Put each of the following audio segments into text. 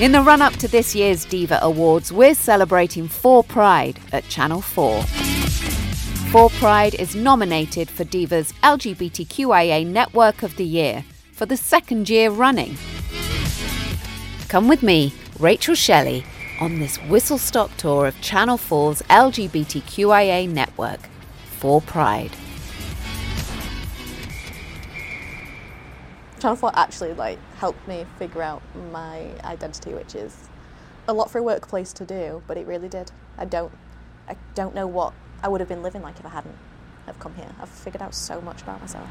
In the run up to this year's Diva Awards, we're celebrating 4Pride at Channel 4. 4Pride is nominated for Diva's LGBTQIA Network of the Year for the second year running. Come with me, Rachel Shelley, on this whistle stop tour of Channel 4's LGBTQIA network, 4Pride. Channel 4 actually like helped me figure out my identity, which is a lot for a workplace to do, but it really did. I don't I don't know what I would have been living like if I hadn't have come here. I've figured out so much about myself.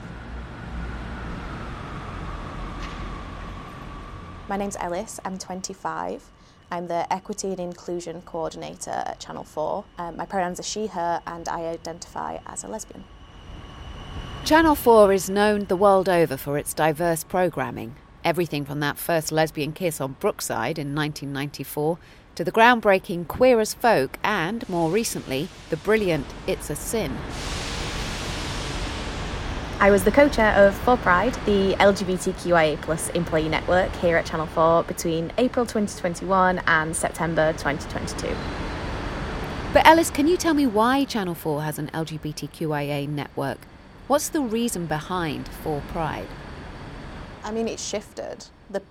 My name's Ellis, I'm 25. I'm the Equity and Inclusion Coordinator at Channel 4. Um, my pronouns are she, her, and I identify as a lesbian. Channel 4 is known the world over for its diverse programming. Everything from that first lesbian kiss on Brookside in 1994 to the groundbreaking Queer as Folk and, more recently, the brilliant It's a Sin. I was the co-chair of 4Pride, the LGBTQIA plus employee network here at Channel 4 between April 2021 and September 2022. But Ellis, can you tell me why Channel 4 has an LGBTQIA network? What's the reason behind 4Pride? I mean, it's shifted. The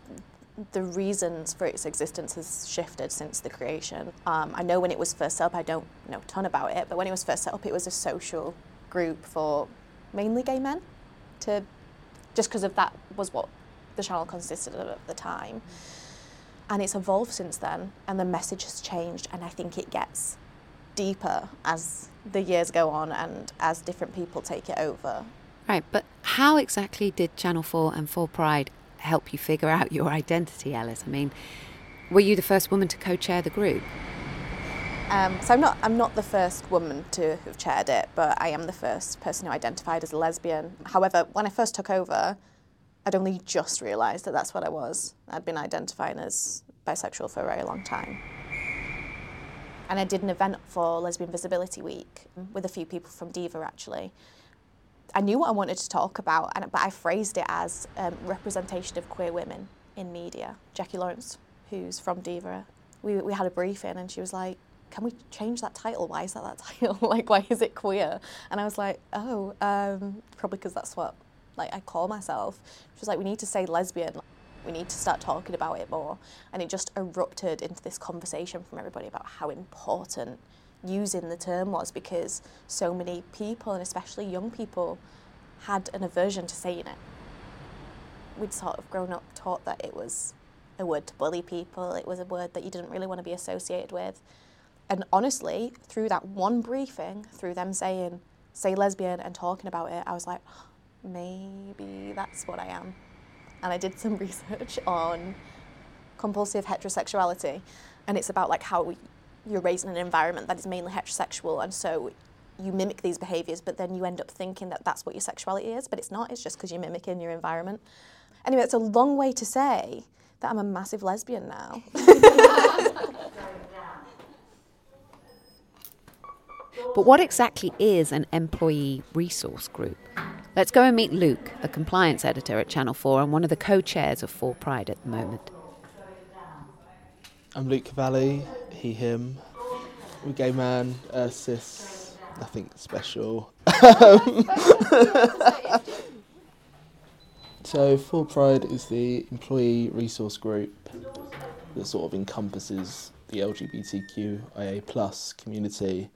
the reasons for its existence has shifted since the creation. Um, I know when it was first set up, I don't know a ton about it, but when it was first set up, it was a social group for mainly gay men, to just because of that was what the channel consisted of at the time. And it's evolved since then, and the message has changed, and I think it gets deeper as the years go on and as different people take it over. Right, but how exactly did Channel 4 and 4 Pride help you figure out your identity, Ellis? I mean, were you the first woman to co-chair the group? Um, so I'm not I'm not the first woman to have chaired it, but I am the first person who identified as a lesbian. However, when I first took over, I'd only just realised that that's what I was. I'd been identifying as bisexual for a very long time. And I did an event for Lesbian Visibility Week with a few people from Diva actually. I knew what I wanted to talk about, and, but I phrased it as um, representation of queer women in media. Jacquie Lawrence, who's from Diva, we, we had a briefing and she was like, can we change that title? Why is that that title? like, why is it queer? And I was like, oh, um, probably because that's what like I call myself. She was like, we need to say lesbian. We need to start talking about it more. And it just erupted into this conversation from everybody about how important using the term was because so many people, and especially young people, had an aversion to saying it. We'd sort of grown up taught that it was a word to bully people, it was a word that you didn't really want to be associated with. And honestly, through that one briefing, through them saying, say lesbian and talking about it, I was like, maybe that's what I am. And I did some research on compulsive heterosexuality, and it's about like how we, you're raised in an environment that is mainly heterosexual, and so you mimic these behaviours, but then you end up thinking that that's what your sexuality is, but it's not. It's just because you're mimicking your environment. Anyway, it's a long way to say that I'm a massive lesbian now. But what exactly is an employee resource group? Let's go and meet Luke, a compliance editor at Channel 4 and one of the co chairs of 4 Pride at the moment. I'm Luke Cavalli, he, him. I'm a gay man, uh, cis, nothing special. so, 4 Pride is the employee resource group that sort of encompasses the LGBTQIA plus community.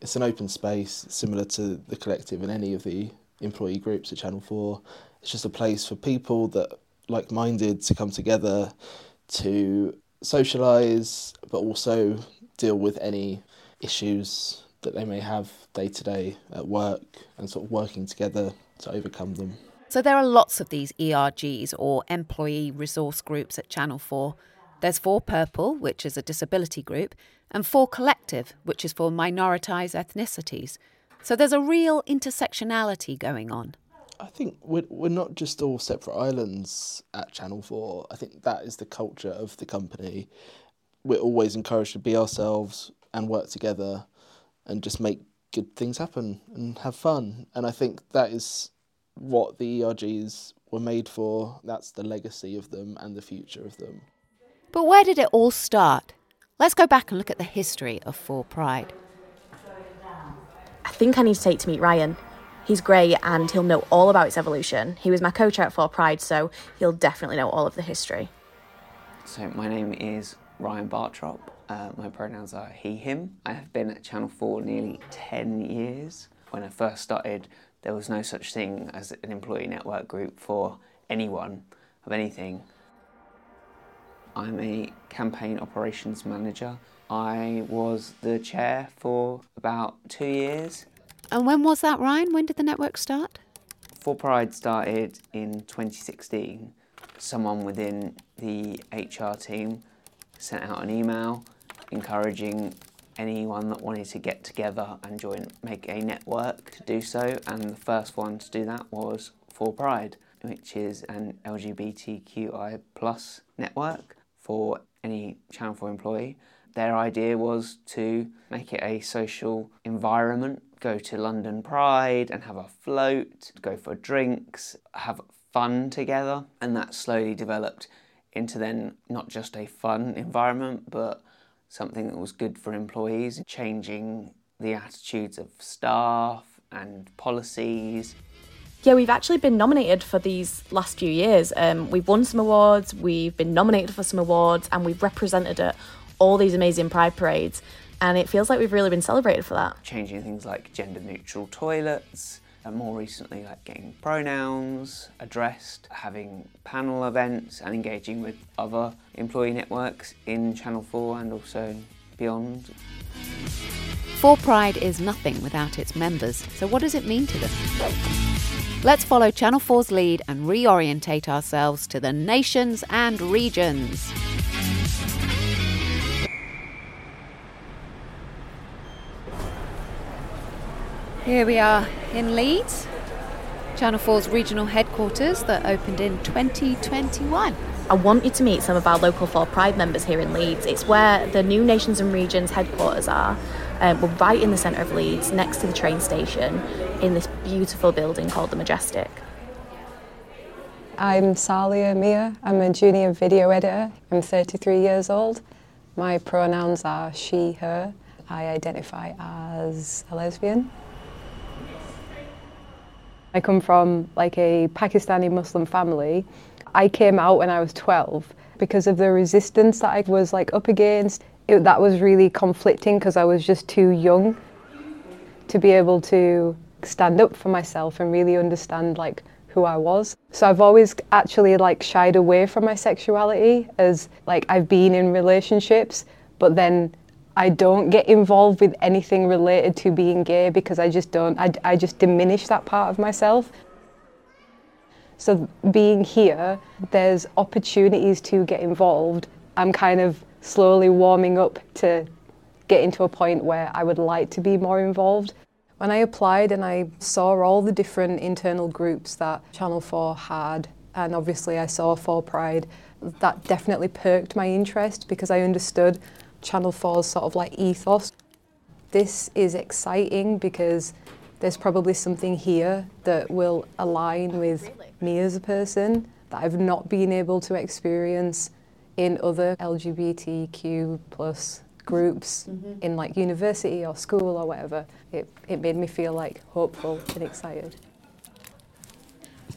It's an open space similar to the collective and any of the employee groups at Channel 4. It's just a place for people that like minded to come together to socialise but also deal with any issues that they may have day to day at work and sort of working together to overcome them. So there are lots of these ERGs or employee resource groups at Channel 4. There's 4 Purple, which is a disability group, and 4 Collective, which is for minoritised ethnicities. So there's a real intersectionality going on. I think we're, we're not just all separate islands at Channel 4. I think that is the culture of the company. We're always encouraged to be ourselves and work together and just make good things happen and have fun. And I think that is what the ERGs were made for. That's the legacy of them and the future of them. But where did it all start? Let's go back and look at the history of 4Pride. I think I need to take to meet Ryan. He's great and he'll know all about its evolution. He was my coach at 4Pride, so he'll definitely know all of the history. So, my name is Ryan Bartrop. Uh, my pronouns are he, him. I have been at Channel 4 nearly 10 years. When I first started, there was no such thing as an employee network group for anyone of anything. I'm a campaign operations manager. I was the chair for about two years. And when was that, Ryan? When did the network start? 4Pride started in 2016. Someone within the HR team sent out an email encouraging anyone that wanted to get together and join, make a network to do so. And the first one to do that was 4Pride, which is an LGBTQI plus network for any Channel 4 employee. Their idea was to make it a social environment, go to London Pride and have a float, go for drinks, have fun together. And that slowly developed into then not just a fun environment, but something that was good for employees, changing the attitudes of staff and policies. Yeah, we've actually been nominated for these last few years. Um, we've won some awards, we've been nominated for some awards, and we've represented at all these amazing pride parades. And it feels like we've really been celebrated for that. Changing things like gender neutral toilets, and more recently, like getting pronouns addressed, having panel events, and engaging with other employee networks in Channel 4 and also beyond. For Pride is nothing without its members, so what does it mean to them? Let's follow Channel 4's lead and reorientate ourselves to the nations and regions. Here we are in Leeds, Channel 4's regional headquarters that opened in 2021. I want you to meet some of our local 4Pride members here in Leeds. It's where the new Nations and Regions headquarters are. Um, we're right in the centre of Leeds, next to the train station, in this beautiful building called the Majestic. I'm Salia Mia. I'm a junior video editor. I'm 33 years old. My pronouns are she, her. I identify as a lesbian. I come from like a Pakistani Muslim family. I came out when I was 12 because of the resistance that I was like up against. It, that was really conflicting because I was just too young to be able to stand up for myself and really understand like who I was. So I've always actually like shied away from my sexuality as like I've been in relationships, but then I don't get involved with anything related to being gay because I just don't, I, I just diminish that part of myself. So being here, there's opportunities to get involved. I'm kind of slowly warming up to getting to a point where I would like to be more involved. When I applied and I saw all the different internal groups that Channel 4 had, and obviously I saw 4Pride, that definitely perked my interest because I understood Channel 4's sort of like ethos. This is exciting because there's probably something here that will align with me as a person that I've not been able to experience in other LGBTQ plus groups mm-hmm. in like university or school or whatever, it, it made me feel like hopeful and excited.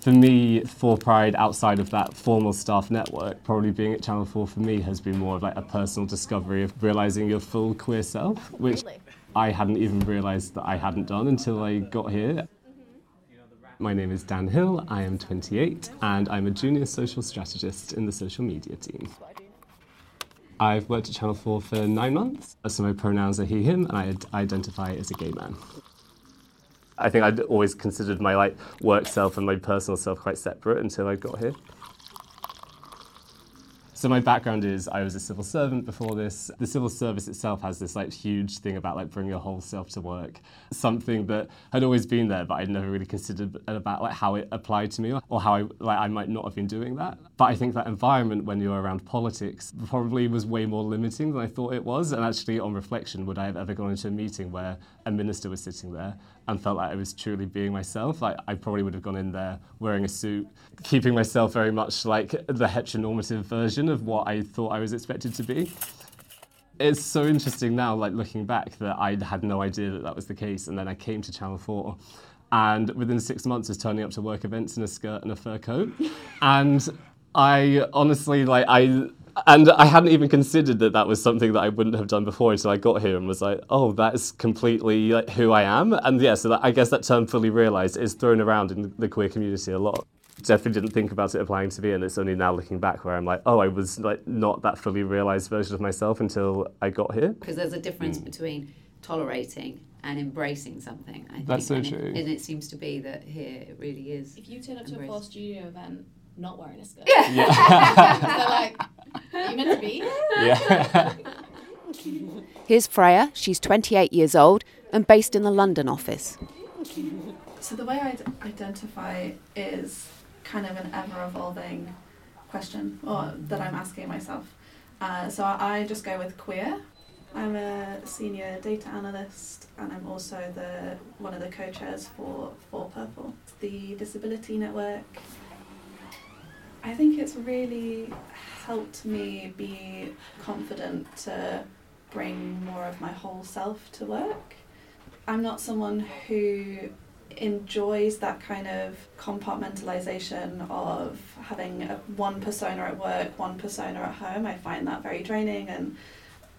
For me, for Pride, outside of that formal staff network, probably being at Channel 4 for me has been more of like a personal discovery of realising your full queer self, which I hadn't even realised that I hadn't done until I got here. My name is Dan Hill, I am 28, and I'm a junior social strategist in the social media team. I've worked at Channel 4 for nine months, so my pronouns are he, him, and I ad- identify as a gay man. I think I'd always considered my like work self and my personal self quite separate until I got here. So my background is I was a civil servant before this. The civil service itself has this like huge thing about like bringing your whole self to work. Something that had always been there, but I'd never really considered about like how it applied to me or how I like I might not have been doing that. But I think that environment when you're around politics probably was way more limiting than I thought it was. And actually, on reflection, would I have ever gone into a meeting where a minister was sitting there and felt like I was truly being myself? Like I probably would have gone in there wearing a suit, keeping myself very much like the heteronormative version of what I thought I was expected to be. It's so interesting now, like looking back, that I had no idea that that was the case. And then I came to Channel 4 and within six months was turning up to work events in a skirt and a fur coat. and I honestly, like, I and I hadn't even considered that that was something that I wouldn't have done before until I got here and was like, oh, that's completely like, who I am. And yeah, so that, I guess that term fully realised is thrown around in the queer community a lot. Definitely didn't think about it applying to me, and it's only now looking back where I'm like, oh, I was like not that fully realised version of myself until I got here. Because there's a difference mm. between tolerating and embracing something. I think. That's so and true. It, and it seems to be that here it really is. If you turn up to a embraced. four studio event not wearing a skirt, Yeah. they're like, are you meant to be? Yeah. Here's Freya. She's 28 years old and based in the London office. So the way I identify is kind of an ever-evolving question, or that I'm asking myself. Uh, so I just go with queer. I'm a senior data analyst, and I'm also the one of the co-chairs for For Purple, the disability network. I think it's really helped me be confident to bring more of my whole self to work. I'm not someone who enjoys that kind of compartmentalization of having a, one persona at work, one persona at home. I find that very draining and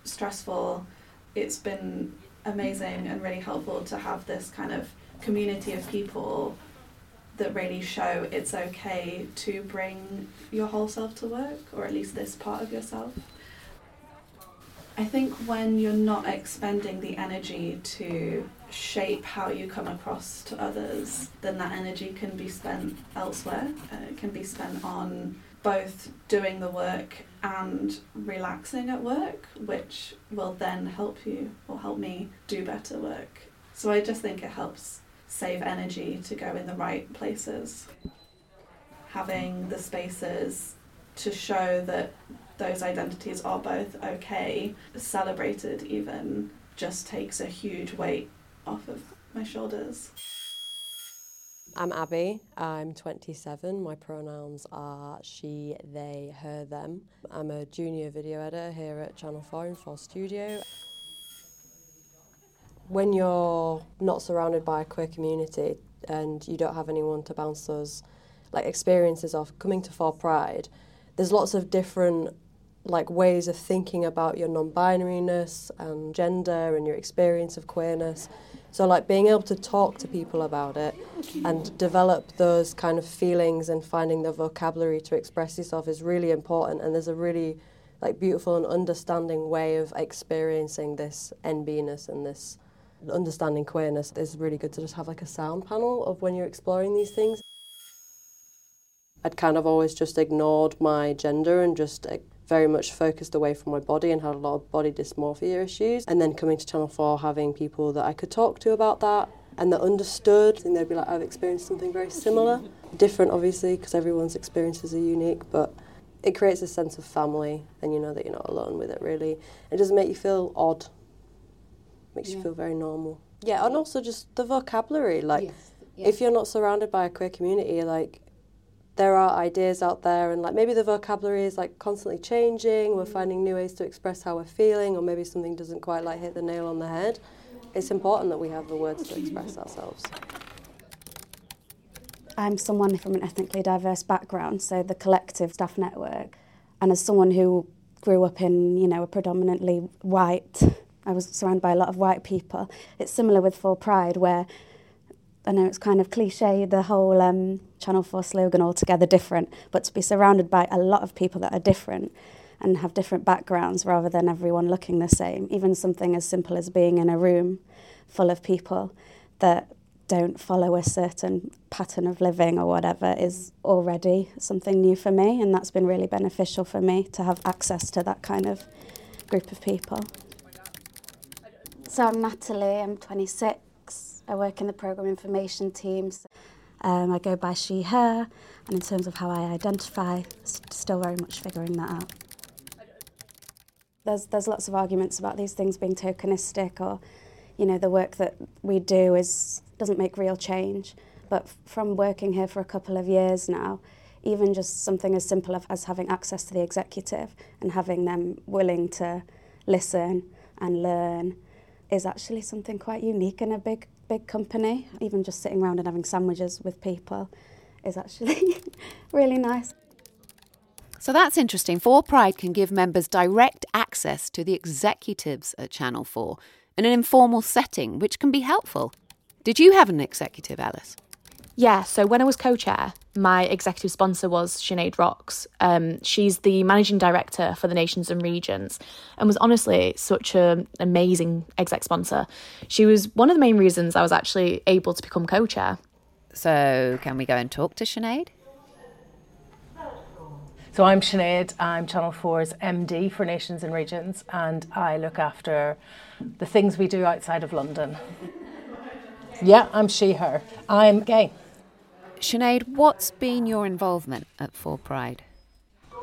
stressful. It's been amazing and really helpful to have this kind of community of people that really show it's okay to bring your whole self to work, or at least this part of yourself. I think when you're not expending the energy to shape how you come across to others, then that energy can be spent elsewhere. Uh, it can be spent on both doing the work and relaxing at work, which will then help you or help me do better work. So I just think it helps save energy to go in the right places. Having the spaces to show that those identities are both okay, celebrated even, just takes a huge weight off of my shoulders. I'm Abby. I'm 27. My pronouns are she, they, her, them. I'm a junior video editor here at Channel 4 in 4 Studio. When you're not surrounded by a queer community and you don't have anyone to bounce those like experiences off, coming to 4 Pride, there's lots of different like ways of thinking about your non-binariness and gender and your experience of queerness. So like being able to talk to people about it and develop those kind of feelings and finding the vocabulary to express yourself is really important and there's a really like beautiful and understanding way of experiencing this NB-ness and this understanding queerness. is really good to just have like a sound panel of when you're exploring these things. I'd kind of always just ignored my gender and just very much focused away from my body and had a lot of body dysmorphia issues. And then coming to Channel 4, having people that I could talk to about that and that understood, and they'd be like, I've experienced something very similar. Different, obviously, because everyone's experiences are unique, but it creates a sense of family and you know that you're not alone with it, really. It doesn't make you feel odd, makes you feel very normal. Yeah, and also just the vocabulary. Like, Yes, yeah. if you're not surrounded by a queer community, like, there are ideas out there and like maybe the vocabulary is like constantly changing we're mm. finding new ways to express how we're feeling or maybe something doesn't quite like hit the nail on the head it's important that we have the words to express ourselves I'm someone from an ethnically diverse background, so the collective staff network, and as someone who grew up in, you know, a predominantly white, I was surrounded by a lot of white people. It's similar with 4Pride, where I know it's kind of cliche, the whole um, Channel 4 slogan altogether different, but to be surrounded by a lot of people that are different and have different backgrounds rather than everyone looking the same, even something as simple as being in a room full of people that don't follow a certain pattern of living or whatever is already something new for me and that's been really beneficial for me to have access to that kind of group of people. So I'm Natalie, I'm 26. I work in the program information teams. Um, I go by she, her, and in terms of how I identify, still very much figuring that out. There's, there's lots of arguments about these things being tokenistic or, you know, the work that we do is doesn't make real change. But from working here for a couple of years now, even just something as simple as having access to the executive and having them willing to listen and learn is actually something quite unique in a big big company. Even just sitting around and having sandwiches with people is actually really nice. So that's interesting. 4Pride can give members direct access to the executives at Channel 4 in an informal setting, which can be helpful. Did you have an executive, Ellis? Yeah, so when I was co chair, my executive sponsor was Sinead Rocks. Um, she's the managing director for the nations and regions and was honestly such an amazing exec sponsor. She was one of the main reasons I was actually able to become co chair. So, can we go and talk to Sinead? So, I'm Sinead, I'm Channel 4's MD for Nations and Regions, and I look after the things we do outside of London. Yeah, I'm she, her. I'm gay. Sinead, what's been your involvement at 4Pride?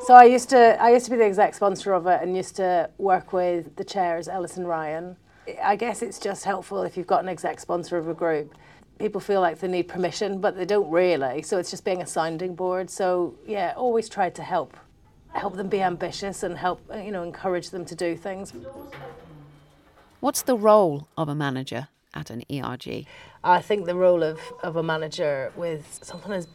So I used to I used to be the exec sponsor of it and used to work with the chairs, Ellis and Ryan. I guess it's just helpful if you've got an exec sponsor of a group. People feel like they need permission, but they don't really. So it's just being a sounding board. So yeah, always try to help help them be ambitious and help you know encourage them to do things. What's the role of a manager at an ERG? I think the role of, of a manager with something as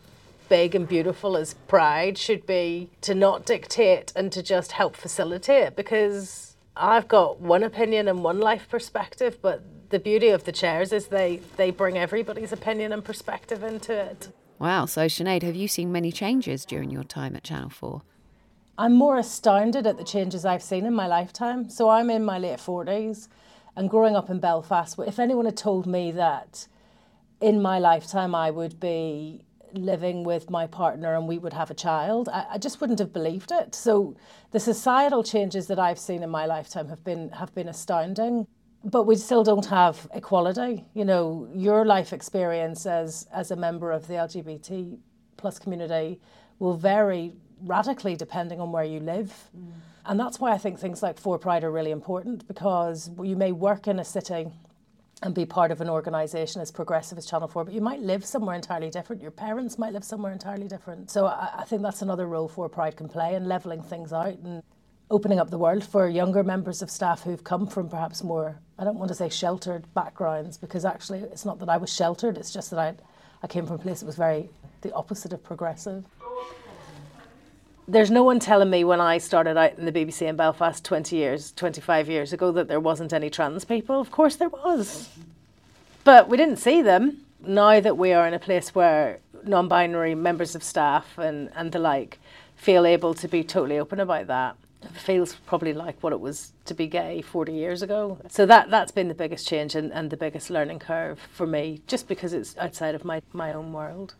big and beautiful as pride should be to not dictate and to just help facilitate because I've got one opinion and one life perspective, but the beauty of the chairs is they, they bring everybody's opinion and perspective into it. Wow, so Sinead, have you seen many changes during your time at Channel 4? I'm more astounded at the changes I've seen in my lifetime. So I'm in my late 40s and growing up in Belfast, if anyone had told me that in my lifetime I would be living with my partner and we would have a child, I, I, just wouldn't have believed it. So the societal changes that I've seen in my lifetime have been have been astounding. But we still don't have equality. You know, your life experience as as a member of the LGBT plus community will vary radically depending on where you live. Mm. And that's why I think things like 4Pride are really important because you may work in a city and be part of an organisation as progressive as Channel 4, but you might live somewhere entirely different. Your parents might live somewhere entirely different. So I, I think that's another role 4Pride can play in levelling things out and opening up the world for younger members of staff who've come from perhaps more, I don't want to say sheltered backgrounds, because actually it's not that I was sheltered, it's just that I, I came from a place that was very the opposite of progressive there's no one telling me when I started out in the BBC in Belfast 20 years, 25 years ago that there wasn't any trans people. Of course there was. But we didn't see them. Now that we are in a place where non binary members of staff and, and the like feel able to be totally open about that, it feels probably like what it was to be gay 40 years ago. So that, that's been the biggest change and, and the biggest learning curve for me, just because it's outside of my, my own world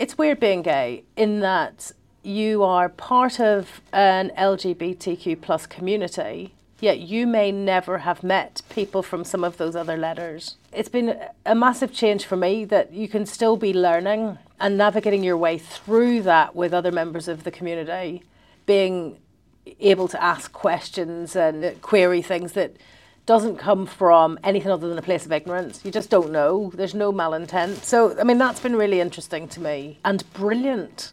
it's weird being gay in that you are part of an LGBTQ plus community, yet you may never have met people from some of those other letters. It's been a massive change for me that you can still be learning and navigating your way through that with other members of the community, being able to ask questions and query things that doesn't come from anything other than a place of ignorance. You just don't know. There's no malintent. So, I mean, that's been really interesting to me and brilliant.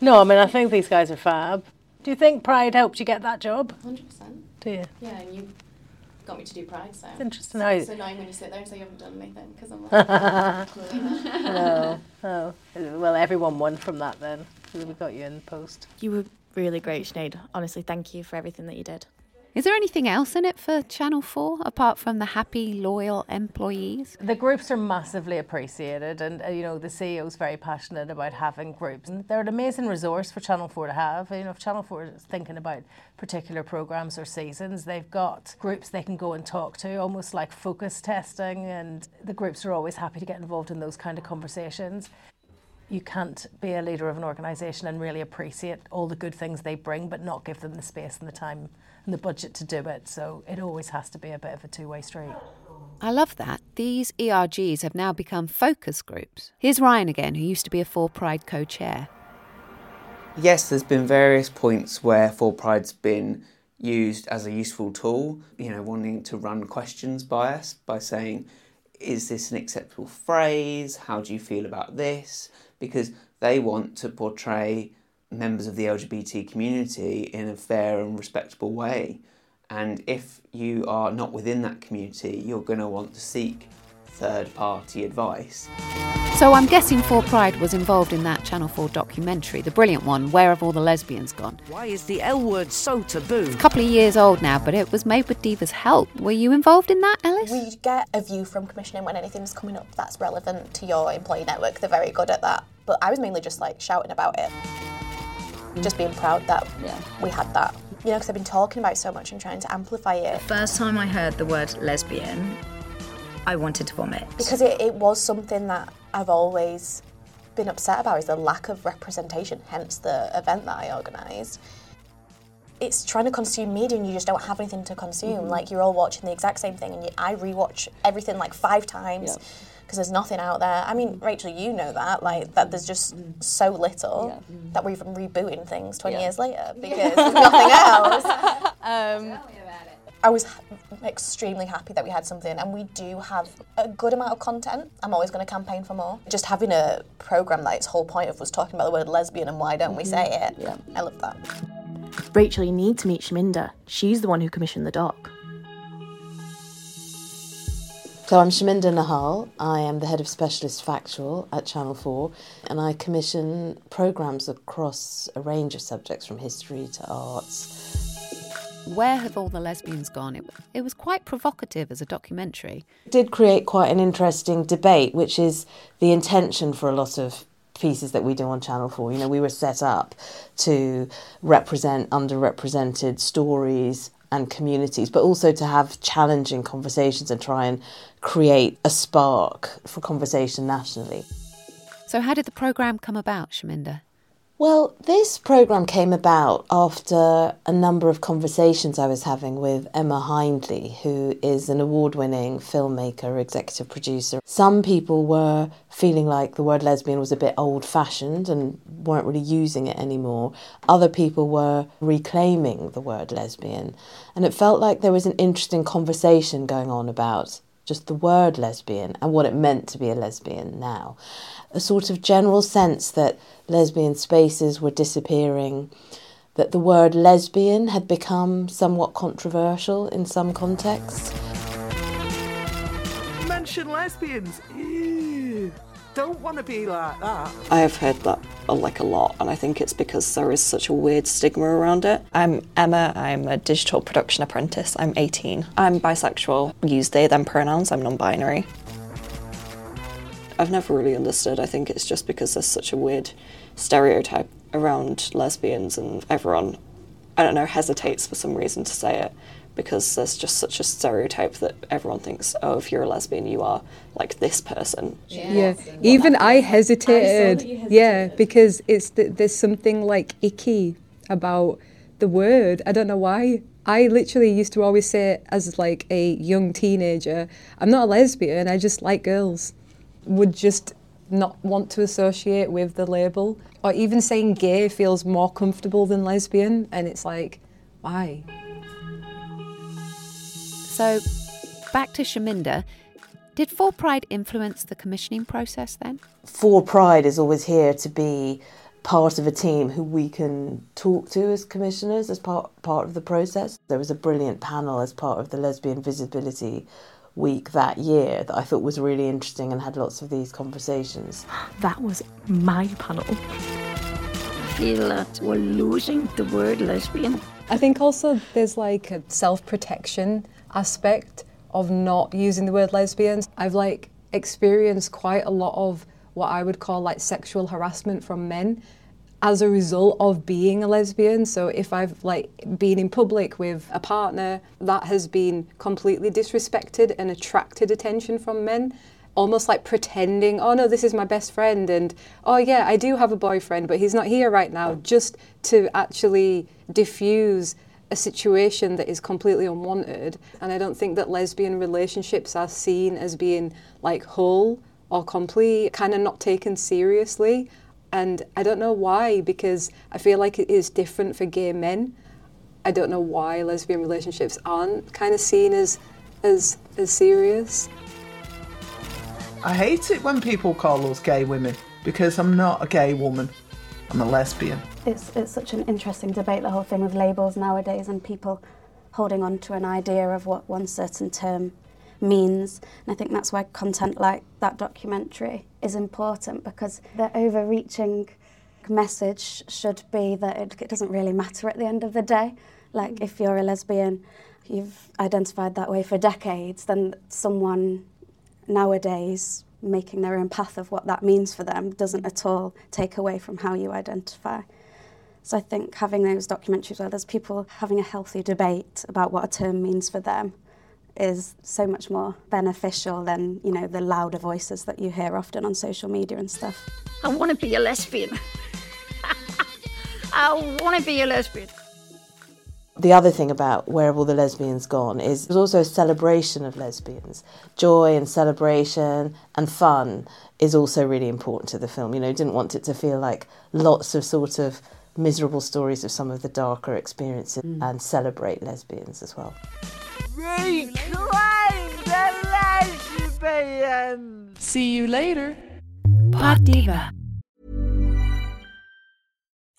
No, I mean, I think these guys are fab. Do you think Pride helped you get that job? 100%. Do you? Yeah, and you got me to do Pride, so. It's interesting So how- it's annoying when you sit there and say you haven't done anything, because I'm like, clearly not. no, no. Well, everyone won from that then. We got you in post. You were really great, Sinead. Honestly, thank you for everything that you did. Is there anything else in it for Channel 4 apart from the happy, loyal employees? The groups are massively appreciated, and uh, you know the CEO is very passionate about having groups. And they're an amazing resource for Channel Four to have. You know, if Channel Four is thinking about particular programs or seasons, they've got groups they can go and talk to, almost like focus testing. And the groups are always happy to get involved in those kind of conversations. You can't be a leader of an organisation and really appreciate all the good things they bring, but not give them the space and the time and the budget to do it. So it always has to be a bit of a two-way street. I love that. These ERGs have now become focus groups. Here's Ryan again, who used to be a 4Pride co chair. Yes, there's been various points where 4Pride's been used as a useful tool, you know, wanting to run questions by us by saying, is this an acceptable phrase? How do you feel about this? Because they want to portray members of the LGBT community in a fair and respectable way. And if you are not within that community, you're going to want to seek third party advice. So I'm guessing 4Pride was involved in that Channel 4 documentary, the brilliant one, Where Have All the Lesbians Gone? Why is the L word so taboo? It's a couple of years old now, but it was made with Diva's help. Were you involved in that, Ellis? We get a view from commissioning when anything's coming up that's relevant to your employee network. They're very good at that. But I was mainly just like shouting about it. Just being proud that we had that. You know, because I've been talking about it so much and trying to amplify it. First time I heard the word lesbian, I wanted to vomit. Because it, it was something that I've always been upset about is the lack of representation, hence the event that I organised. It's trying to consume media and you just don't have anything to consume. Mhm. Like you're all watching the exact same thing and you, I rewatch everything like five times because there's nothing out there. I mean, Rachel, you know that, like that there's just so little that we're even rebooting things 20 years later because there's nothing else. Um, I was extremely happy that we had something, and we do have a good amount of content. I'm always going to campaign for more. Just having a program that its whole point of was talking about the word lesbian and why don't we say mm-hmm. it. Yeah. I love that. Rachel, you need to meet Shaminder. She's the one who commissioned the doc. So I'm Shaminder Nahal. I am the head of specialist factual at Channel 4, and I commission programs across a range of subjects from history to arts. Where Have All the Lesbians Gone? It, it was quite provocative as a documentary. It did create quite an interesting debate, which is the intention for a lot of pieces that we do on Channel 4. You know, we were set up to represent underrepresented stories and communities, but also to have challenging conversations and try and create a spark for conversation nationally. So, how did the programme come about, Shaminder? Well, this programme came about after a number of conversations I was having with Emma Hindley, who is an award winning filmmaker, executive producer. Some people were feeling like the word lesbian was a bit old fashioned and weren't really using it anymore. Other people were reclaiming the word lesbian. And it felt like there was an interesting conversation going on about just the word lesbian and what it meant to be a lesbian now. A sort of general sense that lesbian spaces were disappearing, that the word lesbian had become somewhat controversial in some contexts. Mention lesbians. Ew. Don't want to be like that. I have heard that uh, like a lot, and I think it's because there is such a weird stigma around it. I'm Emma. I'm a digital production apprentice. I'm 18. I'm bisexual. Use they them pronouns. I'm non-binary. I've never really understood. I think it's just because there's such a weird stereotype around lesbians, and everyone, I don't know, hesitates for some reason to say it because there's just such a stereotype that everyone thinks, oh, if you're a lesbian, you are like this person. Yeah, even I hesitated. Yeah, because it's th- there's something like icky about the word. I don't know why. I literally used to always say as like a young teenager, I'm not a lesbian. I just like girls. Would just not want to associate with the label, or even saying gay feels more comfortable than lesbian, and it's like, why? So, back to Shaminder. Did 4Pride influence the commissioning process then? 4Pride is always here to be part of a team who we can talk to as commissioners as part part of the process. There was a brilliant panel as part of the Lesbian Visibility Week that year that I thought was really interesting and had lots of these conversations. That was my panel. I feel that we're losing the word lesbian. I think also there's like a self protection aspect of not using the word lesbians. I've like experienced quite a lot of what I would call like sexual harassment from men as a result of being a lesbian. So if I've like been in public with a partner that has been completely disrespected and attracted attention from men, almost like pretending, oh no, this is my best friend and oh yeah, I do have a boyfriend, but he's not here right now, just to actually diffuse a situation that is completely unwanted. And I don't think that lesbian relationships are seen as being like whole or complete, kind of not taken seriously. And I don't know why, because I feel like it is different for gay men. I don't know why lesbian relationships aren't kind of seen as as as serious. I hate it when people call us gay women because I'm not a gay woman. I'm a lesbian. It's, it's such an interesting debate, the whole thing with labels nowadays and people holding on to an idea of what one certain term means. And I think that's why content like that documentary is important because the overreaching message should be that it, it doesn't really matter at the end of the day. Like if you're a lesbian, you've identified that way for decades, then someone nowadays making their own path of what that means for them doesn't at all take away from how you identify. So I think having those documentaries where there's people having a healthy debate about what a term means for them is so much more beneficial than, you know, the louder voices that you hear often on social media and stuff. I want to be a lesbian. I want to be a lesbian. The other thing about Where Have All the Lesbians Gone is there's also a celebration of lesbians. Joy and celebration and fun is also really important to the film. You know, didn't want it to feel like lots of sort of miserable stories of some of the darker experiences mm. and celebrate lesbians as well. Reclaim the lesbian! See you later. Pod Diva.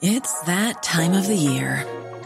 It's that time of the year.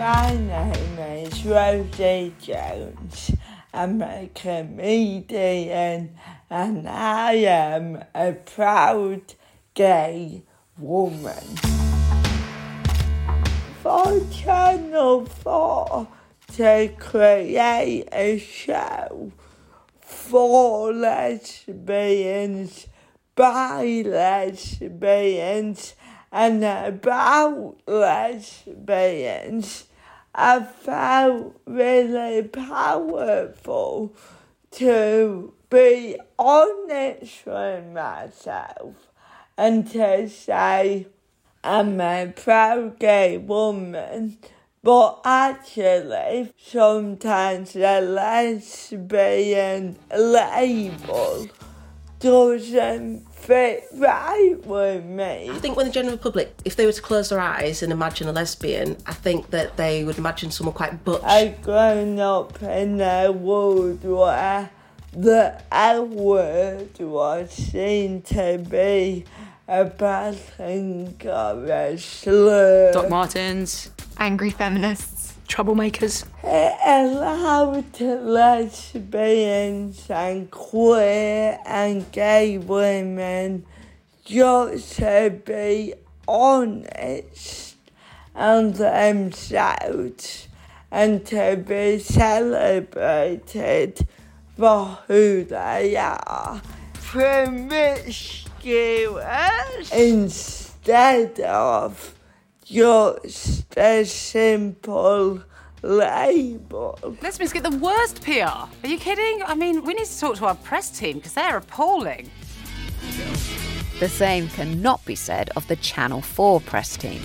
My name is Rosie Jones. I'm a comedian and I am a proud gay woman. for Channel 4 to create a show for lesbians, by lesbians, and about lesbians. I felt really powerful to be honest with myself and to say I'm a proud gay woman. But actually, sometimes the lesbian label doesn't fit right with me. I think when the general public, if they were to close their eyes and imagine a lesbian, I think that they would imagine someone quite butch. I've grown up in a world where the L word was seen to be a bad thing or a slur. Doc Martens, angry feminists, troublemakers. Allowed lesbians and queer and gay women just to be honest and themselves and to be celebrated for who they are. Promiscuous instead of just a simple label. Lesbians get the worst PR. Are you kidding? I mean, we need to talk to our press team because they're appalling. The same cannot be said of the Channel 4 press team.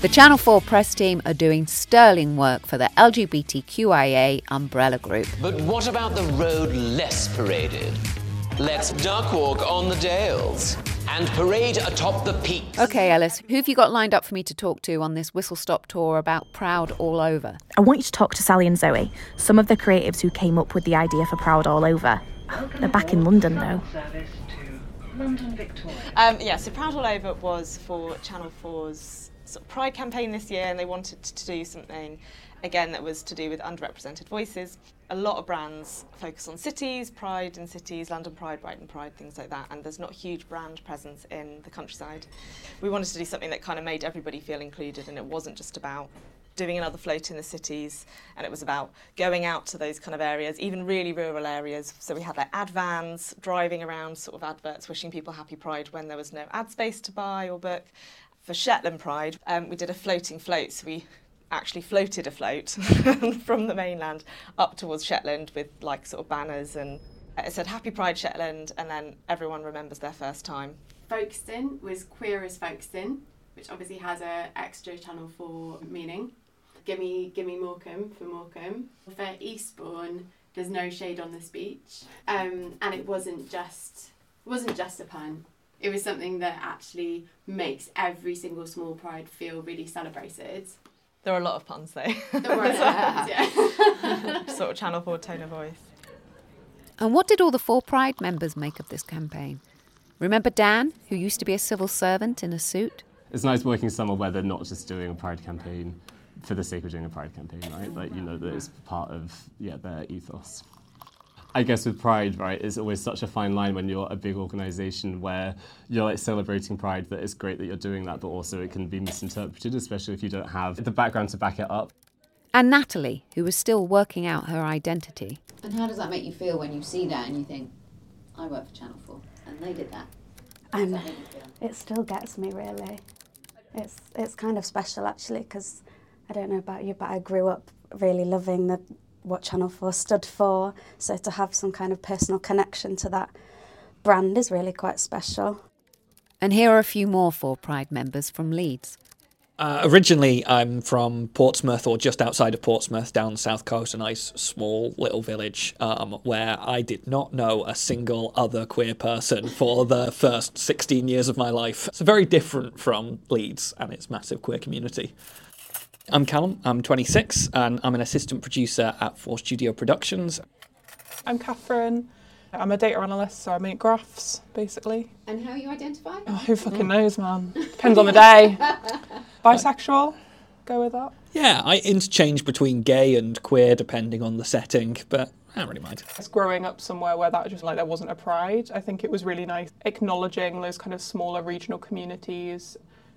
The Channel 4 press team are doing sterling work for the LGBTQIA umbrella group. But what about the road less paraded? Let's duck walk on the Dales and parade atop the peaks. Okay, Ellis, who have you got lined up for me to talk to on this whistle stop tour about Proud All Over? I want you to talk to Sally and Zoe, some of the creatives who came up with the idea for Proud All Over. They're back in London though. London Victoria. Um, yeah, so Proud All Over was for Channel 4's sort of Pride campaign this year, and they wanted to do something again that was to do with underrepresented voices. A lot of brands focus on cities, Pride in cities, London Pride, Brighton Pride, things like that, and there's not huge brand presence in the countryside. We wanted to do something that kind of made everybody feel included, and it wasn't just about doing another float in the cities and it was about going out to those kind of areas even really rural areas so we had like ad vans driving around sort of adverts wishing people happy pride when there was no ad space to buy or book for shetland pride um, we did a floating float so we actually floated afloat from the mainland up towards shetland with like sort of banners and it said happy pride shetland and then everyone remembers their first time Folkestone was queer as Folkestone, which obviously has a extra Channel 4 meaning. Gimme, gimme Morecambe for Morecambe. For Eastbourne, there's no shade on this beach. Um, and it wasn't just it wasn't just a pun. It was something that actually makes every single small pride feel really celebrated. There are a lot of puns though There were a lot of puns, yeah. sort of channel 4 tone of voice And what did all the 4Pride members make of this campaign? Remember Dan, who used to be a civil servant in a suit? It's nice working somewhere where they're not just doing a pride campaign for the sake of doing a pride campaign, right? Like, you know, that it's part of, yeah, their ethos. I guess with Pride, right, it's always such a fine line when you're a big organisation where you're like celebrating Pride that it's great that you're doing that, but also it can be misinterpreted, especially if you don't have the background to back it up. And Natalie, who was still working out her identity. And how does that make you feel when you see that and you think, I work for Channel 4 and they did that? How And um, that make you feel? it still gets me really. It's it's kind of special actually because I don't know about you, but I grew up really loving the what Channel Four stood for. So to have some kind of personal connection to that brand is really quite special. And here are a few more 4Pride members from Leeds. Uh, originally, I'm from Portsmouth, or just outside of Portsmouth, down the south coast, a nice small little village um, where I did not know a single other queer person for the first 16 years of my life. So very different from Leeds and its massive queer community. I'm Callum, I'm 26, and I'm an assistant producer at Four Studio Productions. I'm Catherine. I'm a data analyst, so I make graphs, basically. And how are you identify? Oh, who fucking knows, man? Depends on the day. Bisexual, go with that. Yeah, I interchange between gay and queer depending on the setting, but I don't really mind. It's growing up somewhere where that just like there wasn't a pride. I think it was really nice acknowledging those kind of smaller regional communities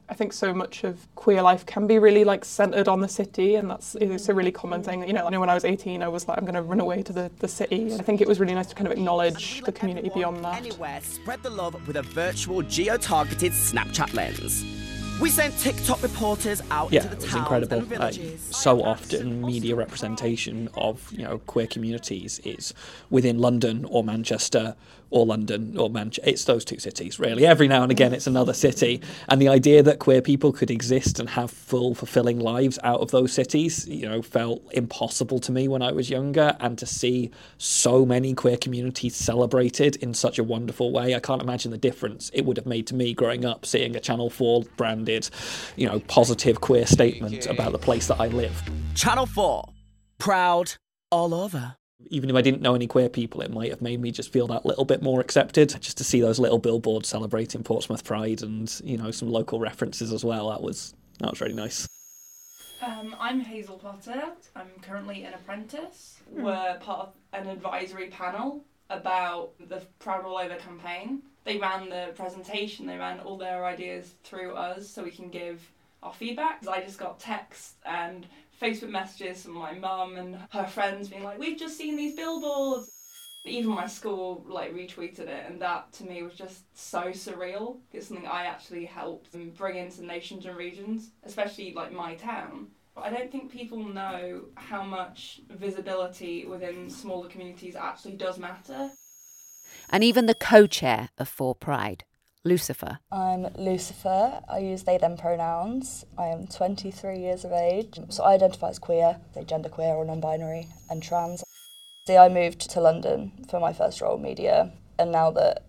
I think so much of queer life can be really like centered on the city, and that's it's a really common mm. thing. You know, I know when I was 18, I was like, I'm going to run away to the, the city. And I think it was really nice to kind of acknowledge the community beyond that. Anywhere, spread the love with a virtual geo-targeted Snapchat lens. We sent TikTok reporters out yeah, into the it was towns incredible. and Like, villages. so often, media representation of you know queer communities is within London or Manchester or London or Manchester. It's those two cities, really. Every now and again, it's another city, and the idea that queer people could exist and have full, fulfilling lives out of those cities, you know, felt impossible to me when I was younger. And to see so many queer communities celebrated in such a wonderful way, I can't imagine the difference it would have made to me growing up seeing a Channel Four branded, you know, positive queer statement about the place that I live. Channel 4. Proud all over. Even if I didn't know any queer people, it might have made me just feel that little bit more accepted. Just to see those little billboards celebrating Portsmouth Pride and you know some local references as well. That was that was really nice. Um, I'm Hazel Potter. I'm currently an apprentice. Hmm. We're part of an advisory panel about the Proud All Over campaign. They ran the presentation, they ran all their ideas through us so we can give our feedback. I just got texts and Facebook messages from my mum and her friends being like, We've just seen these billboards. Even my school like retweeted it, and that to me was just so surreal. It's something I actually helped bring into nations and regions, especially like my town. I don't think people know how much visibility within smaller communities actually does matter. And even the co chair of 4Pride, Lucifer. I'm Lucifer. I use they them pronouns. I am 23 years of age. So I identify as queer, say genderqueer or non binary, and trans. See, I moved to London for my first role in media, and now that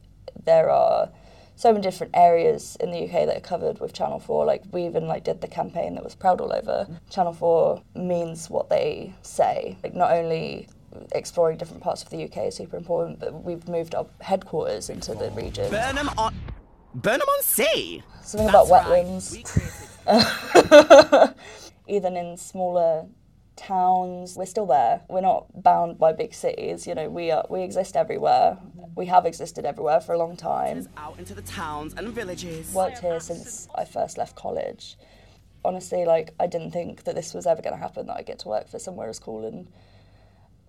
there are so many different areas in the UK that are covered with Channel 4, like we even like did the campaign that was proud all over. Channel 4 means what they say. Like not only exploring different parts of the UK is super important, but we've moved our headquarters into the region. Burnham on Burnham on Sea. Something That's about right. wetlands. Even in smaller towns, we're still there. We're not bound by big cities. You know, we are. We exist everywhere. Mm-hmm. We have existed everywhere for a long time. Out into the towns and villages. Worked here since I first left college. Honestly, like I didn't think that this was ever going to happen. That I get to work for somewhere as cool and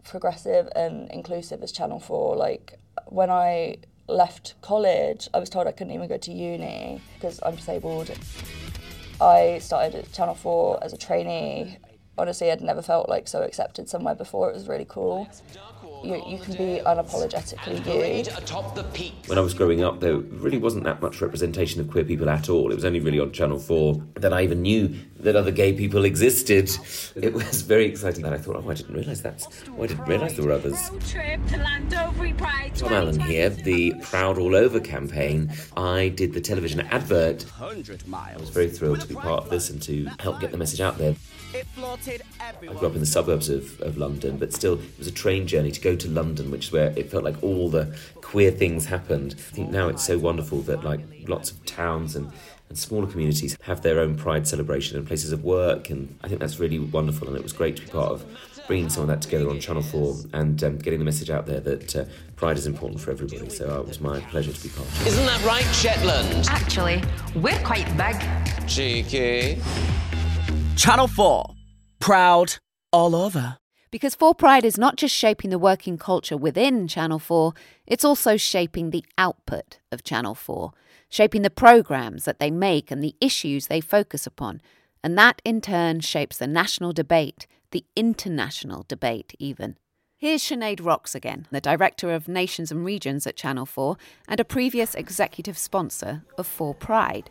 progressive and inclusive as Channel 4. Like, when I left college, I was told I couldn't even go to uni because I'm disabled. I started at Channel 4 as a trainee. Honestly, I'd never felt like so accepted somewhere before. It was really cool. You, you can be unapologetically Parade you. atop the peak. When I was growing up, there really wasn't that much representation of queer people at all. It was only really on Channel 4 that I even knew that other gay people existed. It was very exciting that I thought, oh, I didn't realise that. Oh, I didn't realise there were others. Trip to Llandovery Pride. Tom Allen here, the Proud All Over campaign. I did the television advert. I was very thrilled to be part of this and to help get the message out there. It flaunted I grew up in the suburbs of, of London, but still, it was a train journey to go to London, which is where it felt like all the queer things happened. I think now it's so wonderful that like lots of towns and, and smaller communities have their own pride celebration and places of work, and I think that's really wonderful. And it was great to be part of bringing some of that together on Channel Four and um, getting the message out there that uh, pride is important for everybody. So uh, it was my pleasure to be part of. it. Isn't that right, Shetland? Actually, we're quite big. Cheeky. Channel 4. Proud all over. Because 4 Pride is not just shaping the working culture within Channel 4, it's also shaping the output of Channel 4, shaping the programmes that they make and the issues they focus upon. And that in turn shapes the national debate, the international debate, even. Here's Sinead Rocks again, the Director of Nations and Regions at Channel 4 and a previous executive sponsor of 4 Pride.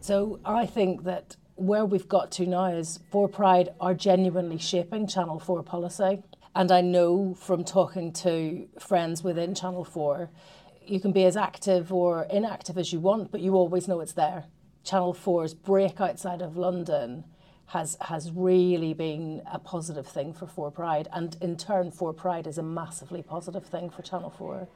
So I think that where we've got to now is 4Pride are genuinely shaping Channel 4 policy. And I know from talking to friends within Channel 4, you can be as active or inactive as you want, but you always know it's there. Channel 4's break outside of London has has really been a positive thing for 4Pride, and in turn, 4Pride is a massively positive thing for Channel 4.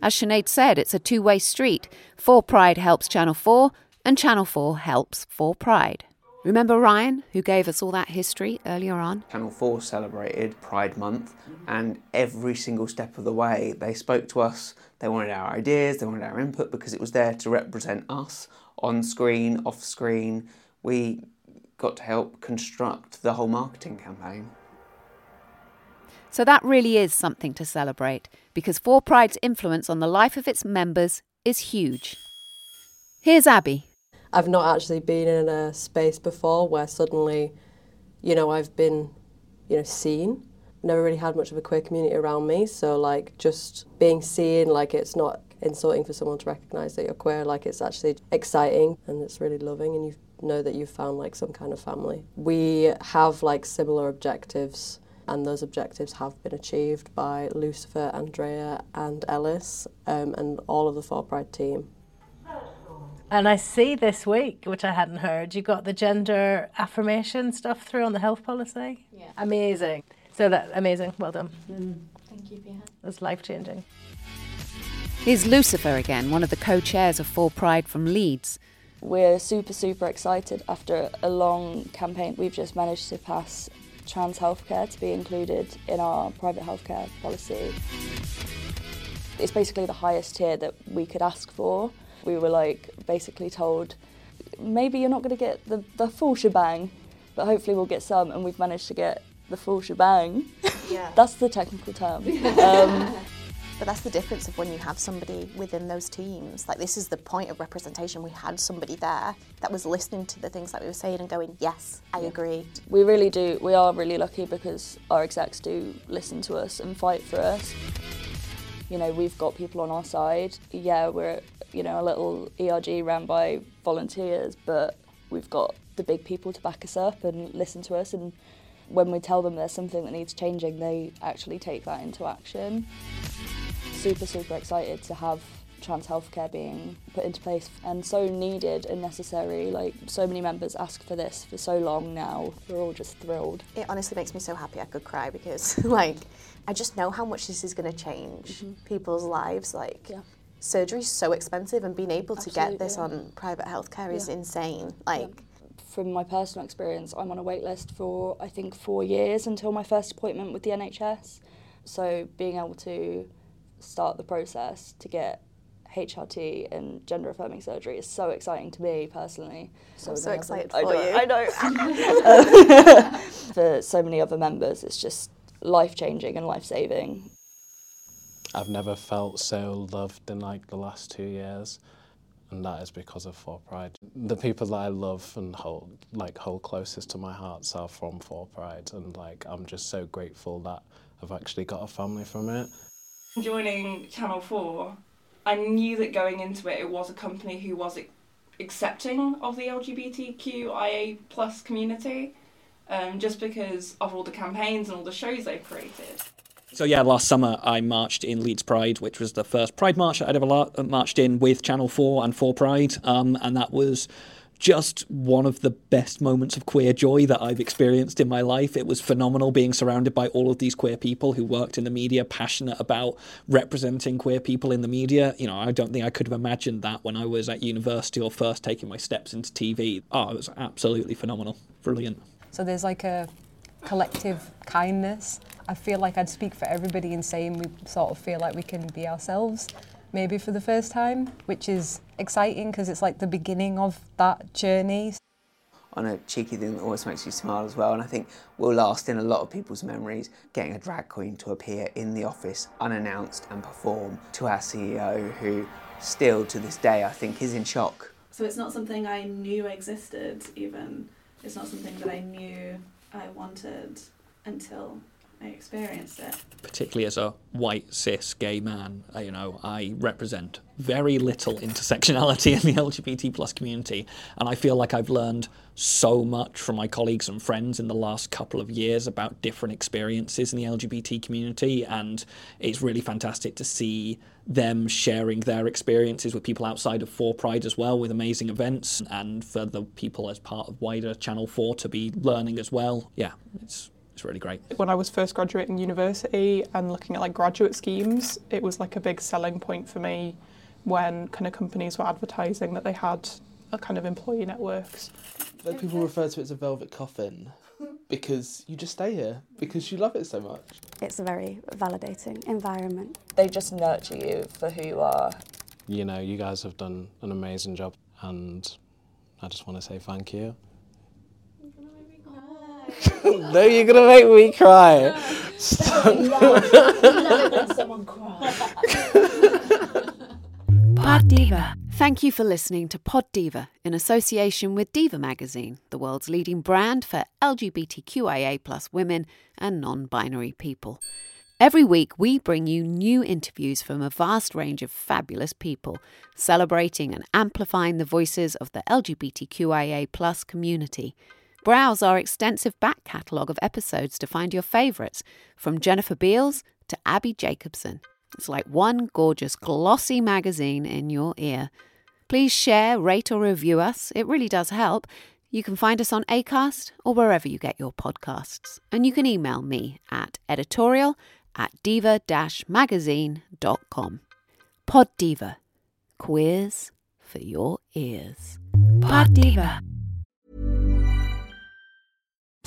As Sinead said, it's a two way street. 4Pride helps Channel 4, and Channel 4 helps 4Pride. Remember Ryan, who gave us all that history earlier on? Channel 4 celebrated Pride Month, and every single step of the way, they spoke to us They wanted our ideas, they wanted our input because it was there to represent us on screen, off screen. We got to help construct the whole marketing campaign. So that really is something to celebrate because 4Pride's influence on the life of its members is huge. Here's Abby. I've not actually been in a space before where suddenly, you know, I've been, you know, seen. Never really had much of a queer community around me, so like just being seen, like it's not insulting for someone to recognise that you're queer, like it's actually exciting and it's really loving, and you know that you've found like some kind of family. We have like similar objectives and those objectives have been achieved by Lucifer, Andrea, and Ellis, um, and all of the 4Pride team. And I see this week, which I hadn't heard, you got the gender affirmation stuff through on the health policy. Yeah. Amazing. So that amazing. Well done. Mm. Thank you Pia. your help. That's life changing. Here's Lucifer again, one of the co chairs of 4Pride from Leeds. We're super, super excited after a long campaign. We've just managed to pass trans healthcare to be included in our private healthcare policy. It's basically the highest tier that we could ask for. We were like basically told, maybe you're not going to get the, the full shebang, but hopefully we'll get some, and we've managed to get the full shebang. Yeah. That's the technical term. Um, But that's the difference of when you have somebody within those teams. Like this is the point of representation. We had somebody there that was listening to the things that we were saying and going, "Yes, I agree." We really do. We are really lucky because our execs do listen to us and fight for us. You know, we've got people on our side. Yeah, we're you know a little ERG ran by volunteers, but we've got the big people to back us up and listen to us. And when we tell them there's something that needs changing, they actually take that into action. Super, super excited to have trans healthcare being put into place and so needed and necessary. Like so many members ask for this for so long now. We're all just thrilled. It honestly makes me so happy I could cry because like I just know how much this is going to change mm-hmm. people's lives. Like surgery is so expensive, and being able to get this Absolutely. on private healthcare is insane. Like. From my personal experience, I'm on a wait list for I think four years until my first appointment with the NHS. So being able to start the process to get HRT and gender affirming surgery is so exciting to me personally. I'm so gonna have excited I for know, you. I know. for so many other members, it's just life changing and life saving. I've never felt so loved in like the last two years, and that is because of 4Pride. The people that I love and hold like hold closest to my heart are from 4Pride, and like I'm just so grateful that I've actually got a family from it. Joining Channel 4, I knew that going into it, it was a company who was accepting of the LGBTQIA plus community, um, just because of all the campaigns and all the shows they've created. So yeah, last summer I marched in Leeds Pride, which was the first Pride march I'd ever la- marched in with Channel Four and 4Pride, um, and that was just one of the best moments of queer joy that I've experienced in my life. It was phenomenal being surrounded by all of these queer people who worked in the media, passionate about representing queer people in the media. You know, I don't think I could have imagined that when I was at university or first taking my steps into TV. Oh, it was absolutely phenomenal, brilliant. So there's like a collective kindness. I feel like I'd speak for everybody in saying we sort of feel like we can be ourselves, maybe for the first time, which is exciting because it's like the beginning of that journey. on a cheeky thing that always makes you smile as well. And I think will last in a lot of people's memories getting a drag queen to appear in the office unannounced and perform to our CEO, who still to this day I think is in shock. So it's not something I knew existed, even. It's not something that I knew I wanted until I experienced it. particularly as a white cis gay man, uh, you know, I represent very little intersectionality in the LGBT plus community, and I feel like I've learned so much from my colleagues and friends in the last couple of years about different experiences in the LGBT community, and it's really fantastic to see them sharing their experiences with people outside of 4 Pride as well with amazing events and for the people as part of wider Channel 4 to be learning as well. Yeah, it's it's really great. When I was first graduating university and looking at like graduate schemes, it was like a big selling point for me when kind of companies were advertising that they had a kind of employee networks. Like people refer to it as a velvet coffin. because you just stay here because you love it so much. It's a very validating environment. They just nurture you for who you are. You know, you guys have done an amazing job, and I just want to say thank you. no, you're gonna make me cry. Pod Diva. Thank you for listening to Pod Diva in association with Diva Magazine, the world's leading brand for LGBTQIA plus women and non binary people. Every week, we bring you new interviews from a vast range of fabulous people, celebrating and amplifying the voices of the LGBTQIA plus community. Browse our extensive back catalogue of episodes to find your favourites, from Jennifer Beals to Abbi Jacobson. It's like one gorgeous, glossy magazine in your ear. Please share, rate, or review us. It really does help. You can find us on ACAST or wherever you get your podcasts. And you can email me at editorial at diva magazine.com. Pod Diva. Queers for your ears. Pod Diva.